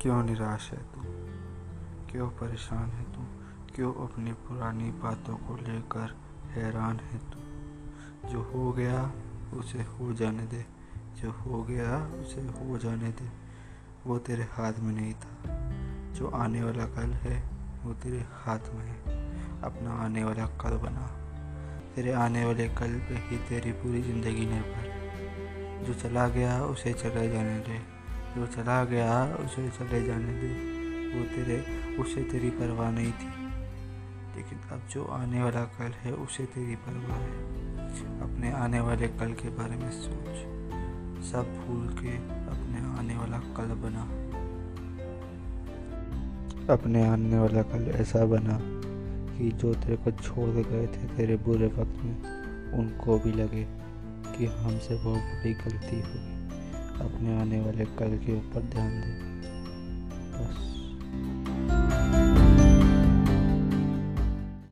क्यों निराश है तू? क्यों परेशान है तू? क्यों अपनी पुरानी बातों को लेकर हैरान है तू? जो हो गया, उसे हो जाने दे। जो हो गया, उसे हो जाने दे। वो तेरे हाथ में नहीं था। जो आने वाला कल है, वो तेरे हाथ में है। अपना आने वाला कल बना। तेरे आने वाले कल पे ही तेरी पूरी ज़िंदगी निर्भर। जो चला गया, उसे चले जाने दे। जो चला गया, उसे चले जाने दे। वो तेरे, उसे तेरी परवाह नहीं थी। लेकिन अब जो आने वाला कल है, उसे तेरी परवाह है। अपने आने वाले कल के बारे में सोच। सब भूल के अपने आने वाला कल बना। अपने आने वाला कल ऐसा बना कि जो तेरे को छोड़ गए थे तेरे बुरे वक्त में, उनको भी लगे कि हमसे बहुत बड़ी गलती हुई। अपने आने वाले कल के ऊपर ध्यान दें। बस।